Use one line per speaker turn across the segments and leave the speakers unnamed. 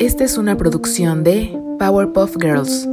Esta es una producción de Powerpuff Girls.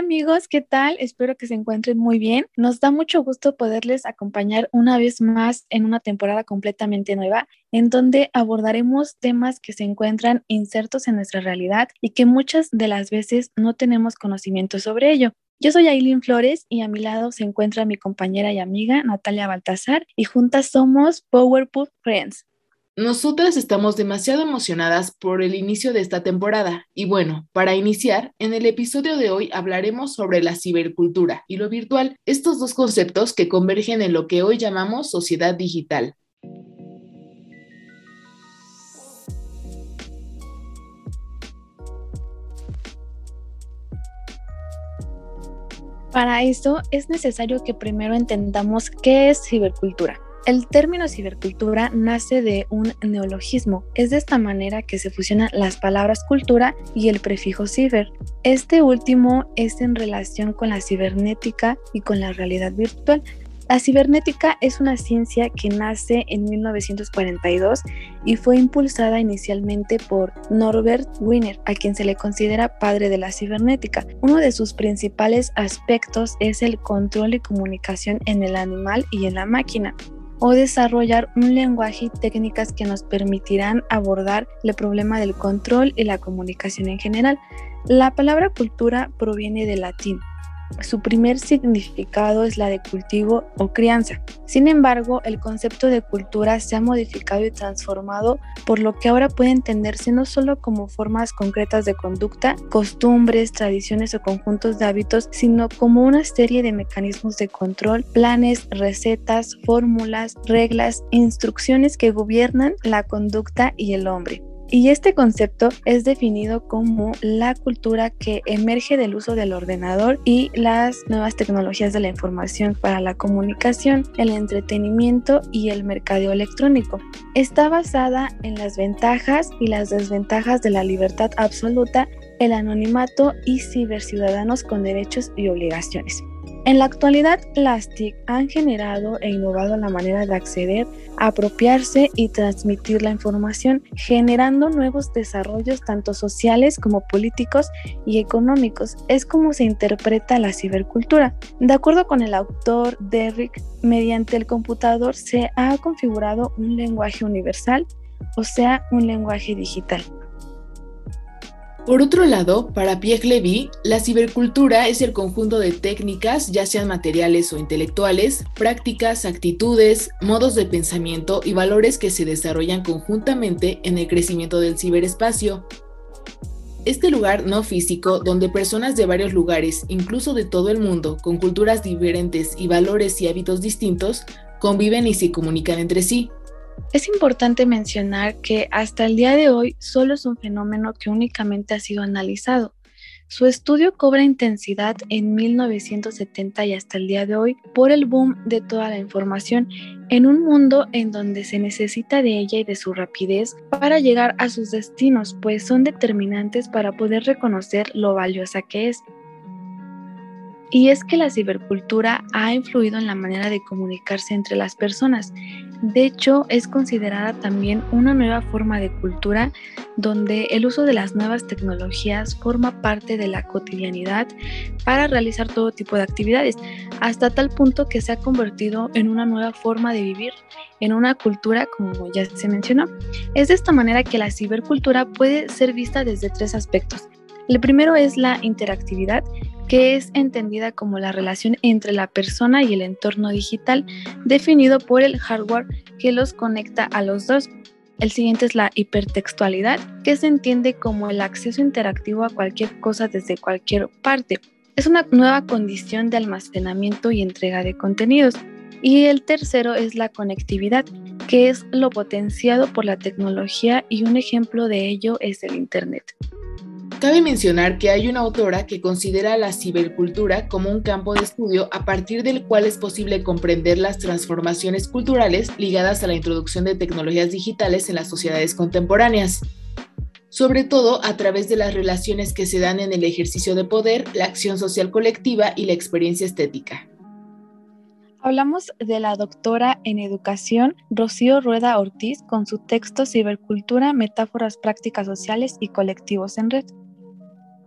Amigos, ¿qué tal? Espero que se encuentren muy bien. Nos da mucho gusto poderles acompañar una vez más en una temporada completamente nueva, en donde abordaremos temas que se encuentran insertos en nuestra realidad y que muchas de las veces no tenemos conocimiento sobre ello. Yo soy Aileen Flores y a mi lado se encuentra mi compañera y amiga Natalia Baltasar y juntas somos Powerpuff Friends.
Nosotras estamos demasiado emocionadas por el inicio de esta temporada y bueno, para iniciar, en el episodio de hoy hablaremos sobre la cibercultura y lo virtual, estos dos conceptos que convergen en lo que hoy llamamos sociedad digital.
Para eso es necesario que primero entendamos qué es cibercultura. El término cibercultura nace de un neologismo. Es de esta manera que se fusionan las palabras cultura y el prefijo ciber. Este último es en relación con la cibernética y con la realidad virtual. La cibernética es una ciencia que nace en 1942 y fue impulsada inicialmente por Norbert Wiener, a quien se le considera padre de la cibernética. Uno de sus principales aspectos es el control y comunicación en el animal y en la máquina o desarrollar un lenguaje y técnicas que nos permitirán abordar el problema del control y la comunicación en general. La palabra cultura proviene del latín su primer significado es la de cultivo o crianza. Sin embargo, el concepto de cultura se ha modificado y transformado, por lo que ahora puede entenderse no solo como formas concretas de conducta, costumbres, tradiciones o conjuntos de hábitos, sino como una serie de mecanismos de control, planes, recetas, fórmulas, reglas, instrucciones que gobiernan la conducta y el hombre. Y este concepto es definido como la cultura que emerge del uso del ordenador y las nuevas tecnologías de la información para la comunicación, el entretenimiento y el mercadeo electrónico. Está basada en las ventajas y las desventajas de la libertad absoluta, el anonimato y ciberciudadanos con derechos y obligaciones. En la actualidad, las TIC han generado e innovado la manera de acceder, apropiarse y transmitir la información, generando nuevos desarrollos tanto sociales como políticos y económicos. Es como se interpreta la cibercultura. De acuerdo con el autor Derrick, mediante el computador se ha configurado un lenguaje universal, o sea, un lenguaje digital.
Por otro lado, para Pierre Levy, la cibercultura es el conjunto de técnicas, ya sean materiales o intelectuales, prácticas, actitudes, modos de pensamiento y valores que se desarrollan conjuntamente en el crecimiento del ciberespacio. Este lugar no físico, donde personas de varios lugares, incluso de todo el mundo, con culturas diferentes y valores y hábitos distintos, conviven y se comunican entre sí.
Es importante mencionar que hasta el día de hoy solo es un fenómeno que únicamente ha sido analizado. Su estudio cobra intensidad en 1970 y hasta el día de hoy por el boom de toda la información en un mundo en donde se necesita de ella y de su rapidez para llegar a sus destinos, pues son determinantes para poder reconocer lo valiosa que es. Y es que la cibercultura ha influido en la manera de comunicarse entre las personas. De hecho, es considerada también una nueva forma de cultura donde el uso de las nuevas tecnologías forma parte de la cotidianidad para realizar todo tipo de actividades, hasta tal punto que se ha convertido en una nueva forma de vivir, en una cultura como ya se mencionó. Es de esta manera que la cibercultura puede ser vista desde tres aspectos. El primero es la interactividad, que es entendida como la relación entre la persona y el entorno digital, definido por el hardware que los conecta a los dos. El siguiente es la hipertextualidad, que se entiende como el acceso interactivo a cualquier cosa desde cualquier parte. Es una nueva condición de almacenamiento y entrega de contenidos. Y el tercero es la conectividad, que es lo potenciado por la tecnología y un ejemplo de ello es el Internet.
Cabe mencionar que hay una autora que considera la cibercultura como un campo de estudio a partir del cual es posible comprender las transformaciones culturales ligadas a la introducción de tecnologías digitales en las sociedades contemporáneas, sobre todo a través de las relaciones que se dan en el ejercicio de poder, la acción social colectiva y la experiencia estética.
Hablamos de la doctora en educación Rocío Rueda Ortiz con su texto Cibercultura, Metáforas Prácticas Sociales y Colectivos en Red.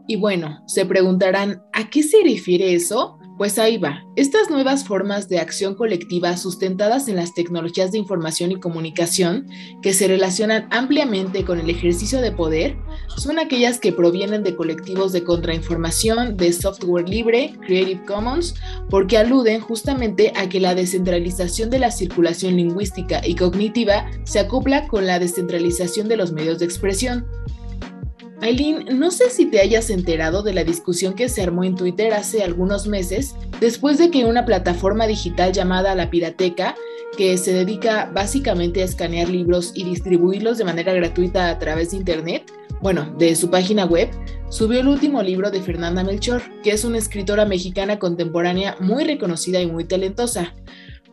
Y bueno, se preguntarán, ¿a qué se refiere eso? Pues ahí va. Estas nuevas formas de acción colectiva sustentadas en las tecnologías de información y comunicación, que se relacionan ampliamente con el ejercicio de poder, son aquellas que provienen de colectivos de contrainformación, de software libre, Creative Commons, porque aluden justamente a que la descentralización de la circulación lingüística y cognitiva se acopla con la descentralización de los medios de expresión. Aileen, no sé si te hayas enterado de la discusión que se armó en Twitter hace algunos meses, después de que una plataforma digital llamada La Pirateca, que se dedica básicamente a escanear libros y distribuirlos de manera gratuita a través de Internet, bueno, de su página web, subió el último libro de Fernanda Melchor, que es una escritora mexicana contemporánea muy reconocida y muy talentosa.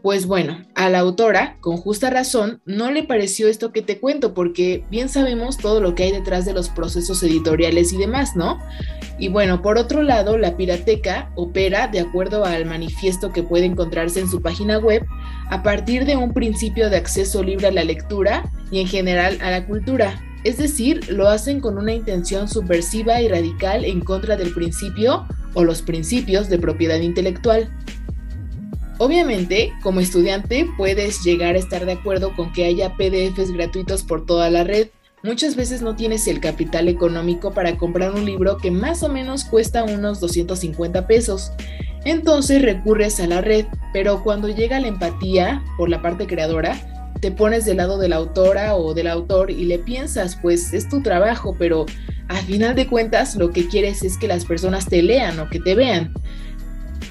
Pues bueno, a la autora, con justa razón, no le pareció esto que te cuento, porque bien sabemos todo lo que hay detrás de los procesos editoriales y demás, ¿no? Y bueno, por otro lado, la Pirateca opera, de acuerdo al manifiesto que puede encontrarse en su página web, a partir de un principio de acceso libre a la lectura y en general a la cultura. Es decir, lo hacen con una intención subversiva y radical en contra del principio o los principios de propiedad intelectual. Obviamente, como estudiante puedes llegar a estar de acuerdo con que haya PDFs gratuitos por toda la red. Muchas veces no tienes el capital económico para comprar un libro que más o menos cuesta unos 250 pesos. Entonces recurres a la red, pero cuando llega la empatía por la parte creadora, te pones del lado de la autora o del autor y le piensas, pues es tu trabajo, pero al final de cuentas lo que quieres es que las personas te lean o que te vean.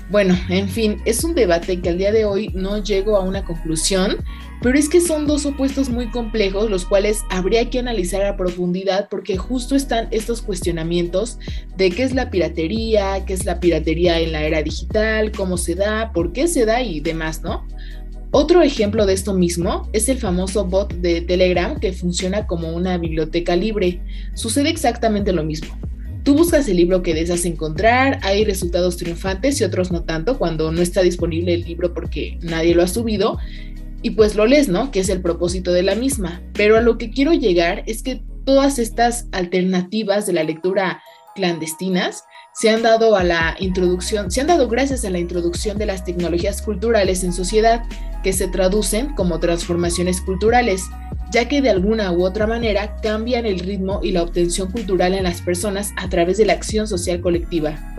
Bueno, en fin, es un debate que al día de hoy no llego a una conclusión, pero es que son dos opuestos muy complejos, los cuales habría que analizar a profundidad porque justo están estos cuestionamientos de qué es la piratería, qué es la piratería en la era digital, cómo se da, por qué se da y demás, ¿no? Otro ejemplo de esto mismo es el famoso bot de Telegram que funciona como una biblioteca libre. Sucede exactamente lo mismo. Tú buscas el libro que deseas encontrar, hay resultados triunfantes y otros no tanto cuando no está disponible el libro porque nadie lo ha subido y pues lo lees, ¿no? Que es el propósito de la misma. Pero a lo que quiero llegar es que todas estas alternativas de la lectura clandestinas se han dado a la introducción, se han dado gracias a la introducción de las tecnologías culturales en sociedad que se traducen como transformaciones culturales ya que de alguna u otra manera cambian el ritmo y la obtención cultural en las personas a través de la acción social colectiva.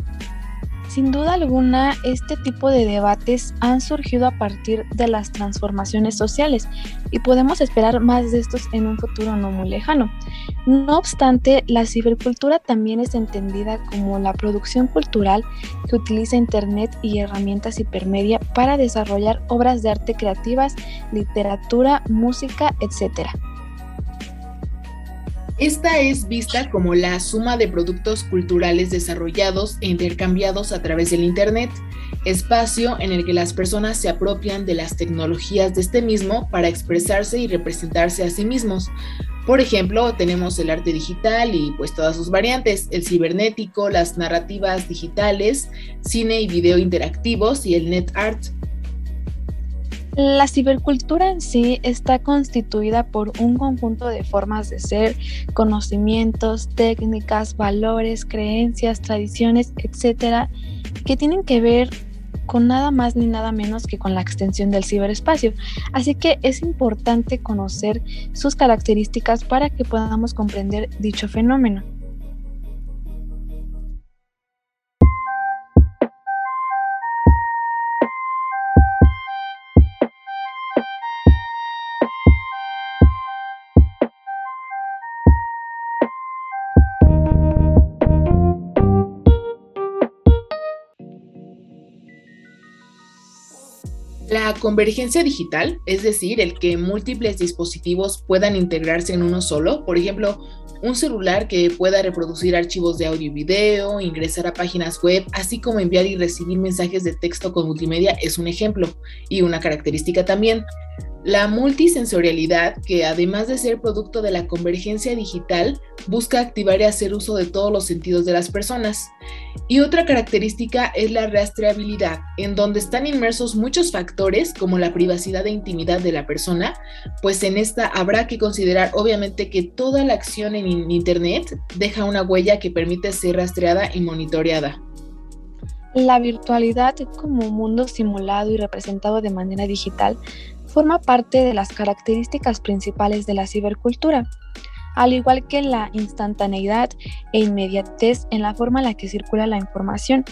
Sin duda alguna, este tipo de debates han surgido a partir de las transformaciones sociales y podemos esperar más de estos en un futuro no muy lejano. No obstante, la cibercultura también es entendida como la producción cultural que utiliza Internet y herramientas hipermedia para desarrollar obras de arte creativas, literatura, música, etc.
Esta es vista como la suma de productos culturales desarrollados e intercambiados a través del Internet, espacio en el que las personas se apropian de las tecnologías de este mismo para expresarse y representarse a sí mismos. Por ejemplo, tenemos el arte digital y pues todas sus variantes, el cibernético, las narrativas digitales, cine y video interactivos y el net art.
La cibercultura en sí está constituida por un conjunto de formas de ser, conocimientos, técnicas, valores, creencias, tradiciones, etcétera, que tienen que ver con nada más ni nada menos que con la extensión del ciberespacio. Así que es importante conocer sus características para que podamos comprender dicho fenómeno.
La convergencia digital, es decir, el que múltiples dispositivos puedan integrarse en uno solo, por ejemplo, un celular que pueda reproducir archivos de audio y video, ingresar a páginas web, así como enviar y recibir mensajes de texto con multimedia es un ejemplo y una característica también. La multisensorialidad, que además de ser producto de la convergencia digital, busca activar y hacer uso de todos los sentidos de las personas. Y otra característica es la rastreabilidad, en donde están inmersos muchos factores como la privacidad e intimidad de la persona, pues en esta habrá que considerar obviamente que toda la acción en Internet deja una huella que permite ser rastreada y monitoreada.
La virtualidad como un mundo simulado y representado de manera digital forma parte de las características principales de la cibercultura, al igual que la instantaneidad e inmediatez en la forma en la que circula la información,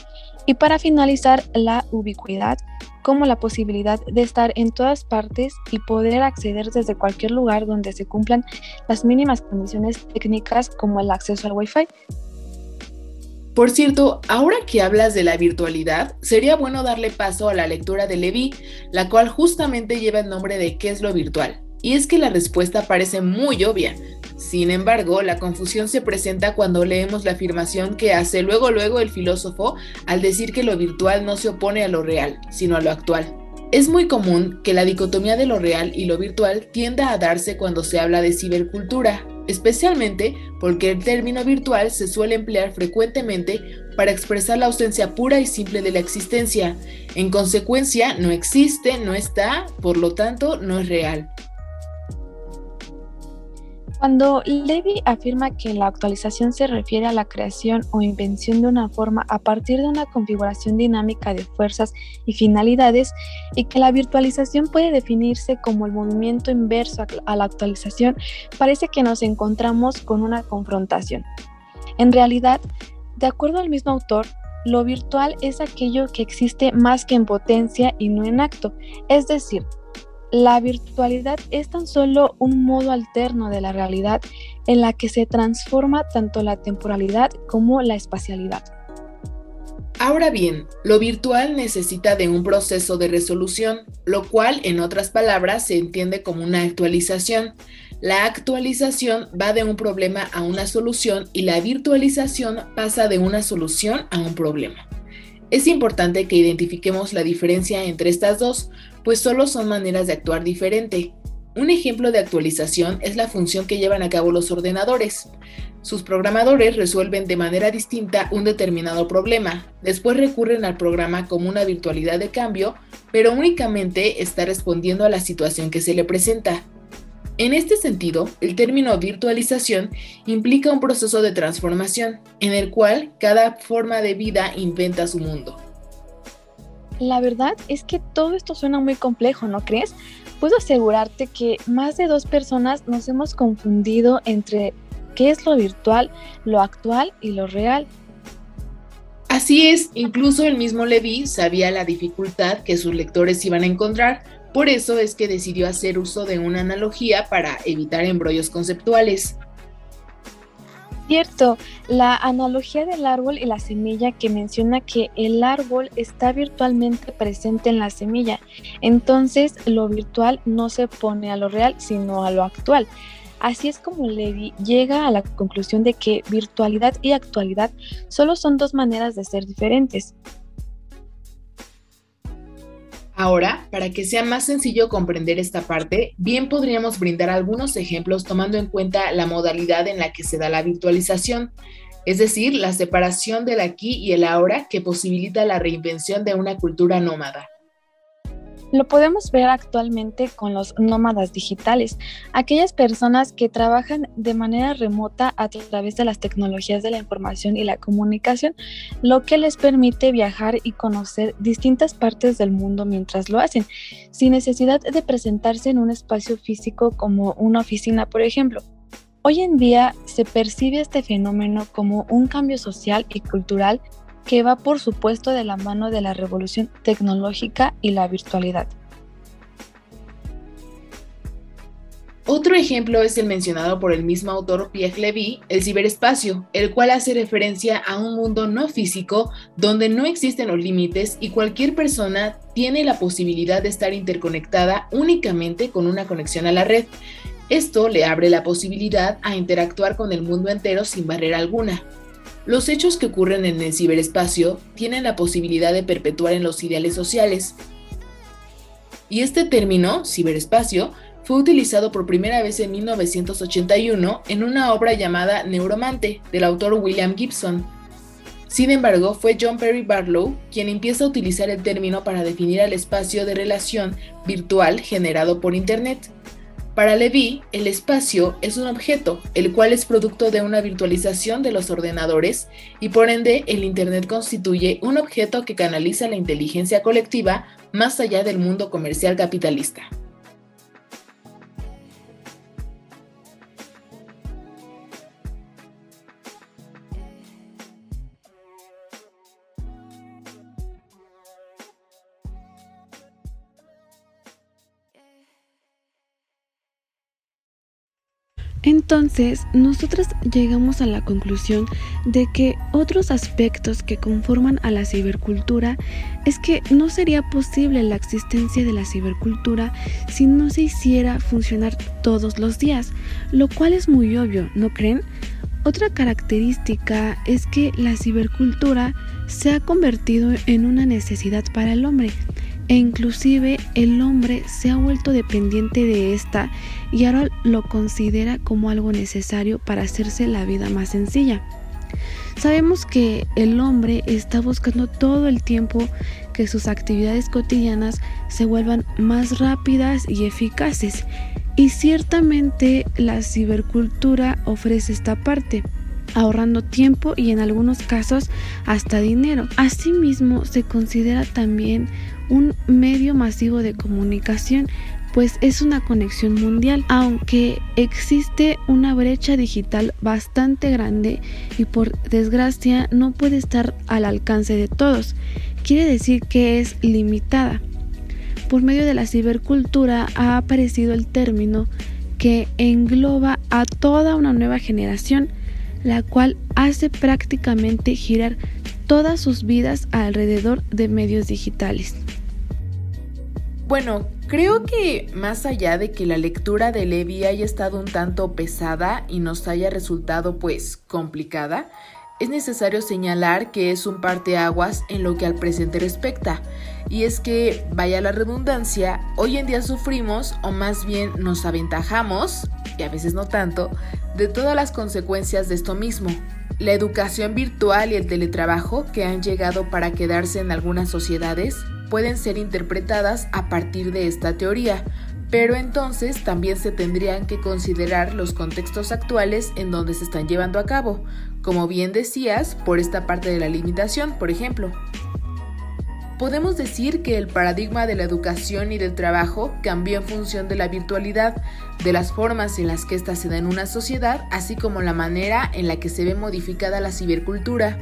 y para finalizar, la ubicuidad como la posibilidad de estar en todas partes y poder acceder desde cualquier lugar donde se cumplan las mínimas condiciones técnicas como el acceso al Wi-Fi.
Por cierto, ahora que hablas de la virtualidad, sería bueno darle paso a la lectura de Levi, la cual justamente lleva el nombre de ¿qué es lo virtual? Y es que la respuesta parece muy obvia. Sin embargo, la confusión se presenta cuando leemos la afirmación que hace luego luego el filósofo al decir que lo virtual no se opone a lo real, sino a lo actual. Es muy común que la dicotomía de lo real y lo virtual tienda a darse cuando se habla de cibercultura, especialmente porque el término virtual se suele emplear frecuentemente para expresar la ausencia pura y simple de la existencia. En consecuencia, no existe, no está, por lo tanto, no es real.
Cuando Levy afirma que la actualización se refiere a la creación o invención de una forma a partir de una configuración dinámica de fuerzas y finalidades, y que la virtualización puede definirse como el movimiento inverso a la actualización, parece que nos encontramos con una confrontación. En realidad, de acuerdo al mismo autor, lo virtual es aquello que existe más que en potencia y no en acto, es decir, la virtualidad es tan solo un modo alterno de la realidad en la que se transforma tanto la temporalidad como la espacialidad.
Ahora bien, lo virtual necesita de un proceso de resolución, lo cual en otras palabras se entiende como una actualización. La actualización va de un problema a una solución y la virtualización pasa de una solución a un problema. Es importante que identifiquemos la diferencia entre estas dos, pues solo son maneras de actuar diferente. Un ejemplo de actualización es la función que llevan a cabo los ordenadores. Sus programadores resuelven de manera distinta un determinado problema, después recurren al programa como una virtualidad de cambio, pero únicamente está respondiendo a la situación que se le presenta. En este sentido, el término virtualización implica un proceso de transformación en el cual cada forma de vida inventa su mundo.
La verdad es que todo esto suena muy complejo, ¿no crees? Puedo asegurarte que más de dos personas nos hemos confundido entre qué es lo virtual, lo actual y lo real.
Así es, incluso el mismo Levi sabía la dificultad que sus lectores iban a encontrar por eso es que decidió hacer uso de una analogía para evitar embrollos conceptuales.
Cierto, la analogía del árbol y la semilla que menciona que el árbol está virtualmente presente en la semilla, entonces lo virtual no se pone a lo real, sino a lo actual. Así es como Levi llega a la conclusión de que virtualidad y actualidad solo son dos maneras de ser diferentes.
Ahora, para que sea más sencillo comprender esta parte, bien podríamos brindar algunos ejemplos tomando en cuenta la modalidad en la que se da la virtualización, es decir, la separación del aquí y el ahora que posibilita la reinvención de una cultura nómada.
Lo podemos ver actualmente con los nómadas digitales, aquellas personas que trabajan de manera remota a través de las tecnologías de la información y la comunicación, lo que les permite viajar y conocer distintas partes del mundo mientras lo hacen, sin necesidad de presentarse en un espacio físico como una oficina, por ejemplo. Hoy en día se percibe este fenómeno como un cambio social y cultural que va por supuesto de la mano de la revolución tecnológica y la virtualidad.
Otro ejemplo es el mencionado por el mismo autor Pierre Levy, el ciberespacio, el cual hace referencia a un mundo no físico donde no existen los límites y cualquier persona tiene la posibilidad de estar interconectada únicamente con una conexión a la red. Esto le abre la posibilidad a interactuar con el mundo entero sin barrera alguna. Los hechos que ocurren en el ciberespacio tienen la posibilidad de perpetuar en los ideales sociales. Y este término, ciberespacio, fue utilizado por primera vez en 1981 en una obra llamada Neuromante del autor William Gibson. Sin embargo, fue John Perry Barlow quien empieza a utilizar el término para definir el espacio de relación virtual generado por Internet. Para Levy, el espacio es un objeto, el cual es producto de una virtualización de los ordenadores y por ende el Internet constituye un objeto que canaliza la inteligencia colectiva más allá del mundo comercial capitalista.
Entonces, nosotros llegamos a la conclusión de que otros aspectos que conforman a la cibercultura es que no sería posible la existencia de la cibercultura si no se hiciera funcionar todos los días, lo cual es muy obvio, ¿no creen? Otra característica es que la cibercultura se ha convertido en una necesidad para el hombre e inclusive el hombre se ha vuelto dependiente de esta y ahora lo considera como algo necesario para hacerse la vida más sencilla. Sabemos que el hombre está buscando todo el tiempo que sus actividades cotidianas se vuelvan más rápidas y eficaces y ciertamente la cibercultura ofrece esta parte ahorrando tiempo y en algunos casos hasta dinero. Asimismo, se considera también un medio masivo de comunicación, pues es una conexión mundial, aunque existe una brecha digital bastante grande y por desgracia no puede estar al alcance de todos. Quiere decir que es limitada. Por medio de la cibercultura ha aparecido el término que engloba a toda una nueva generación, la cual hace prácticamente girar todas sus vidas alrededor de medios digitales.
Bueno, creo que más allá de que la lectura de Levi haya estado un tanto pesada y nos haya resultado pues complicada, es necesario señalar que es un parteaguas en lo que al presente respecta, y es que, vaya la redundancia, hoy en día sufrimos, o más bien nos aventajamos, y a veces no tanto, de todas las consecuencias de esto mismo. La educación virtual y el teletrabajo que han llegado para quedarse en algunas sociedades pueden ser interpretadas a partir de esta teoría, pero entonces también se tendrían que considerar los contextos actuales en donde se están llevando a cabo, como bien decías, por esta parte de la limitación, por ejemplo. Podemos decir que el paradigma de la educación y del trabajo cambió en función de la virtualidad, de las formas en las que ésta se da en una sociedad, así como la manera en la que se ve modificada la cibercultura.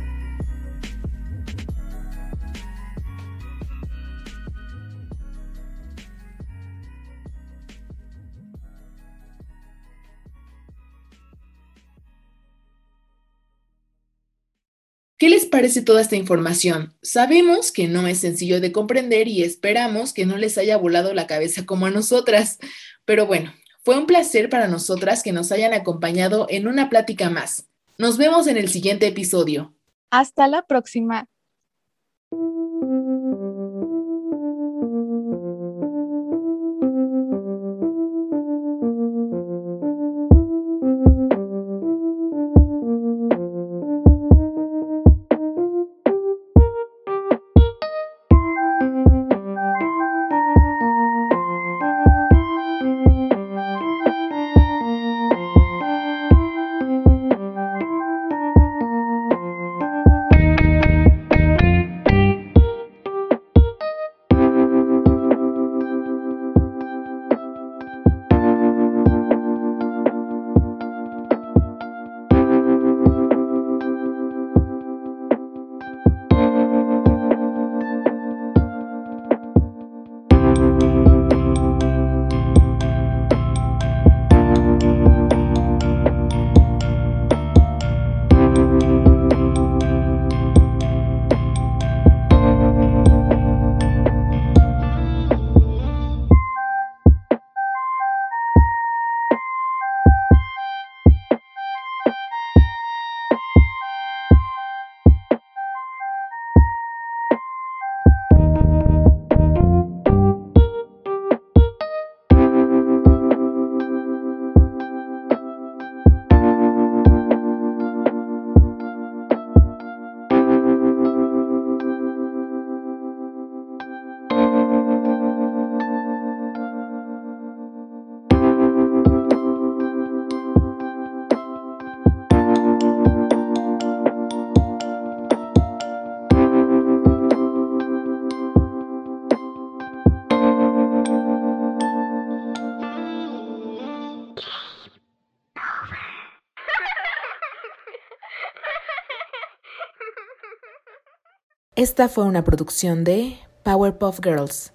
Parece toda esta información? Sabemos que no es sencillo de comprender y esperamos que no les haya volado la cabeza como a nosotras, pero bueno, fue un placer para nosotras que nos hayan acompañado en una plática más. Nos vemos en el siguiente episodio.
Hasta la próxima.
Esta fue una producción de Powerpuff Girls.